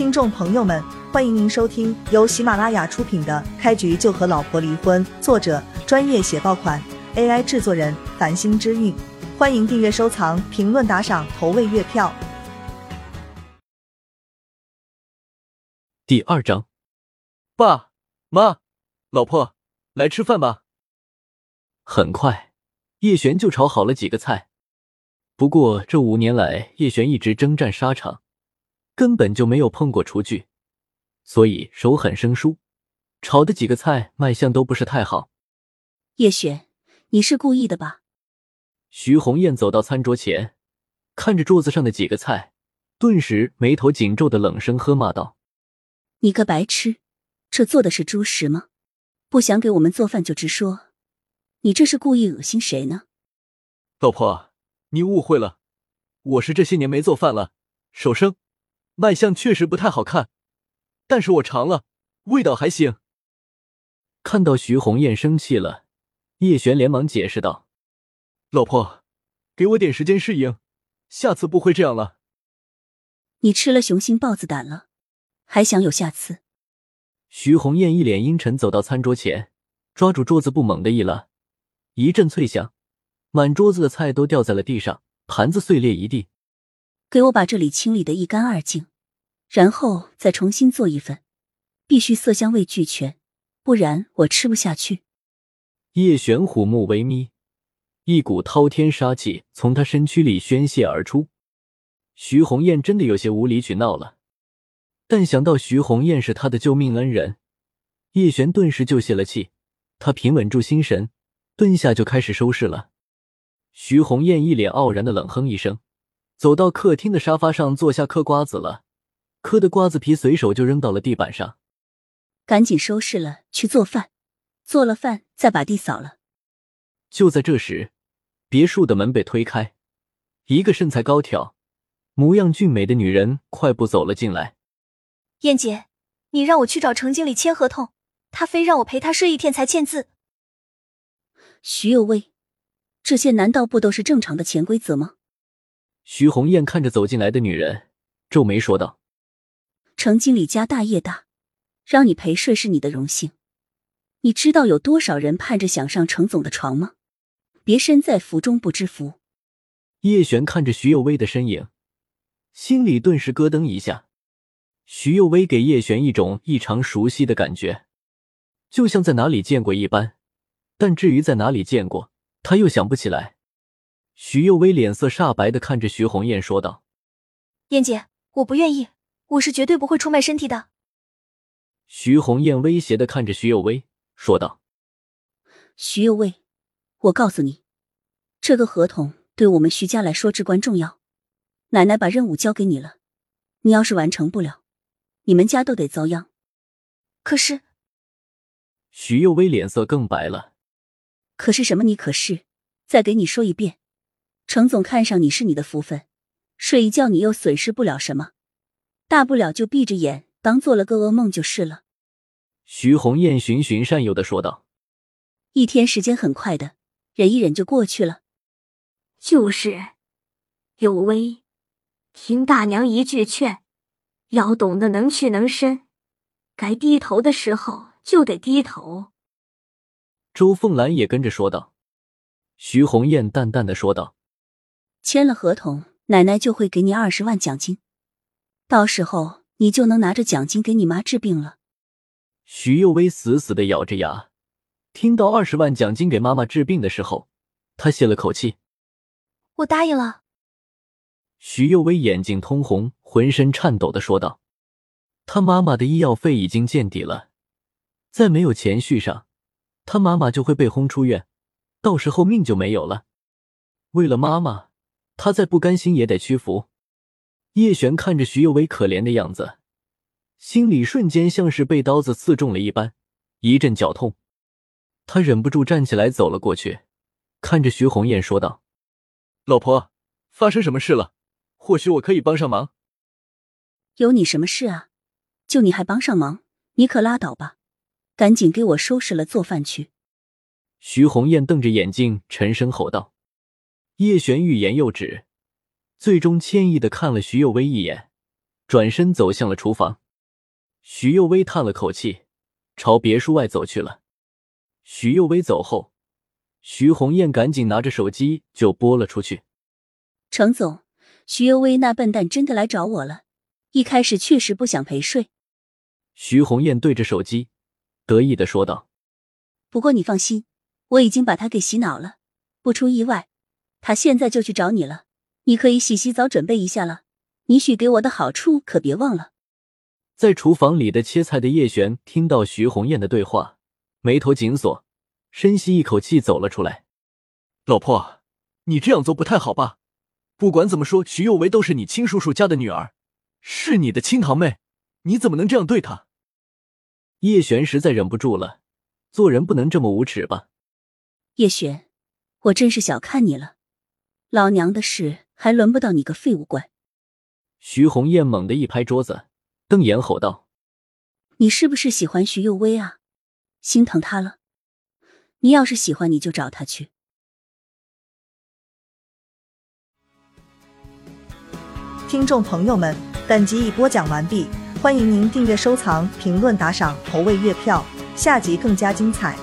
听众朋友们，欢迎您收听由喜马拉雅出品的《开局就和老婆离婚》，作者专业写爆款，AI 制作人繁星之韵。欢迎订阅、收藏、评论、打赏、投喂月票。第二章，爸妈，老婆，来吃饭吧。很快，叶璇就炒好了几个菜。不过这五年来，叶璇一直征战沙场，根本就没有碰过厨具，所以手很生疏，炒的几个菜卖相都不是太好。叶璇，你是故意的吧？徐红艳走到餐桌前，看着桌子上的几个菜，顿时眉头紧皱的冷声喝骂道：“你个白痴，这做的是猪食吗？不想给我们做饭就直说，你这是故意恶心谁呢？”老婆。你误会了，我是这些年没做饭了，手生，卖相确实不太好看，但是我尝了，味道还行。看到徐红艳生气了，叶璇连忙解释道：“老婆，给我点时间适应，下次不会这样了。”你吃了雄心豹子胆了，还想有下次？徐红艳一脸阴沉，走到餐桌前，抓住桌子不猛地一拉，一阵脆响。满桌子的菜都掉在了地上，盘子碎裂一地。给我把这里清理的一干二净，然后再重新做一份，必须色香味俱全，不然我吃不下去。叶玄虎目微眯，一股滔天杀气从他身躯里宣泄而出。徐红艳真的有些无理取闹了，但想到徐红艳是他的救命恩人，叶璇顿时就泄了气。他平稳住心神，蹲下就开始收拾了。徐红艳一脸傲然的冷哼一声，走到客厅的沙发上坐下嗑瓜子了，嗑的瓜子皮随手就扔到了地板上。赶紧收拾了，去做饭，做了饭再把地扫了。就在这时，别墅的门被推开，一个身材高挑、模样俊美的女人快步走了进来。燕姐，你让我去找程经理签合同，他非让我陪他睡一天才签字。徐有为。这些难道不都是正常的潜规则吗？徐红艳看着走进来的女人，皱眉说道：“程经理家大业大，让你陪睡是你的荣幸。你知道有多少人盼着想上程总的床吗？别身在福中不知福。”叶璇看着徐有为的身影，心里顿时咯噔一下。徐有为给叶璇一种异常熟悉的感觉，就像在哪里见过一般。但至于在哪里见过，他又想不起来，徐幼薇脸色煞白的看着徐红艳说道：“燕姐，我不愿意，我是绝对不会出卖身体的。”徐红艳威胁的看着徐幼薇说道：“徐幼薇，我告诉你，这个合同对我们徐家来说至关重要。奶奶把任务交给你了，你要是完成不了，你们家都得遭殃。”可是，徐幼薇脸色更白了。可是什么？你可是？再给你说一遍，程总看上你是你的福分，睡一觉你又损失不了什么，大不了就闭着眼当做了个噩梦就是了。徐红艳循循善诱的说道：“一天时间很快的，忍一忍就过去了。”就是，有为，听大娘一句劝，要懂得能屈能伸，该低头的时候就得低头。周凤兰也跟着说道。徐红艳淡淡的说道：“签了合同，奶奶就会给你二十万奖金，到时候你就能拿着奖金给你妈治病了。”徐幼薇死死的咬着牙，听到二十万奖金给妈妈治病的时候，她泄了口气：“我答应了。”徐幼薇眼睛通红，浑身颤抖的说道：“他妈妈的医药费已经见底了，再没有钱续上。”他妈妈就会被轰出院，到时候命就没有了。为了妈妈，他再不甘心也得屈服。叶璇看着徐有为可怜的样子，心里瞬间像是被刀子刺中了一般，一阵绞痛。他忍不住站起来走了过去，看着徐红艳说道：“老婆，发生什么事了？或许我可以帮上忙。”有你什么事啊？就你还帮上忙？你可拉倒吧！赶紧给我收拾了，做饭去！徐红艳瞪着眼睛，沉声吼道。叶璇欲言又止，最终歉意的看了徐幼薇一眼，转身走向了厨房。徐幼薇叹了口气，朝别墅外走去了。徐幼薇走后，徐红艳赶紧拿着手机就拨了出去。程总，徐幼薇那笨蛋真的来找我了。一开始确实不想陪睡。徐红艳对着手机得意的说道：“不过你放心，我已经把他给洗脑了，不出意外，他现在就去找你了。你可以洗洗澡准备一下了。你许给我的好处可别忘了。”在厨房里的切菜的叶璇听到徐红艳的对话，眉头紧锁，深吸一口气走了出来：“老婆，你这样做不太好吧？不管怎么说，徐有为都是你亲叔叔家的女儿，是你的亲堂妹，你怎么能这样对她？”叶璇实在忍不住了，做人不能这么无耻吧？叶璇，我真是小看你了，老娘的事还轮不到你个废物管。徐红艳猛地一拍桌子。瞪眼吼道：“你是不是喜欢徐幼薇啊？心疼她了？你要是喜欢，你就找她去。”听众朋友们，本集已播讲完毕，欢迎您订阅、收藏、评论、打赏、投喂月票，下集更加精彩。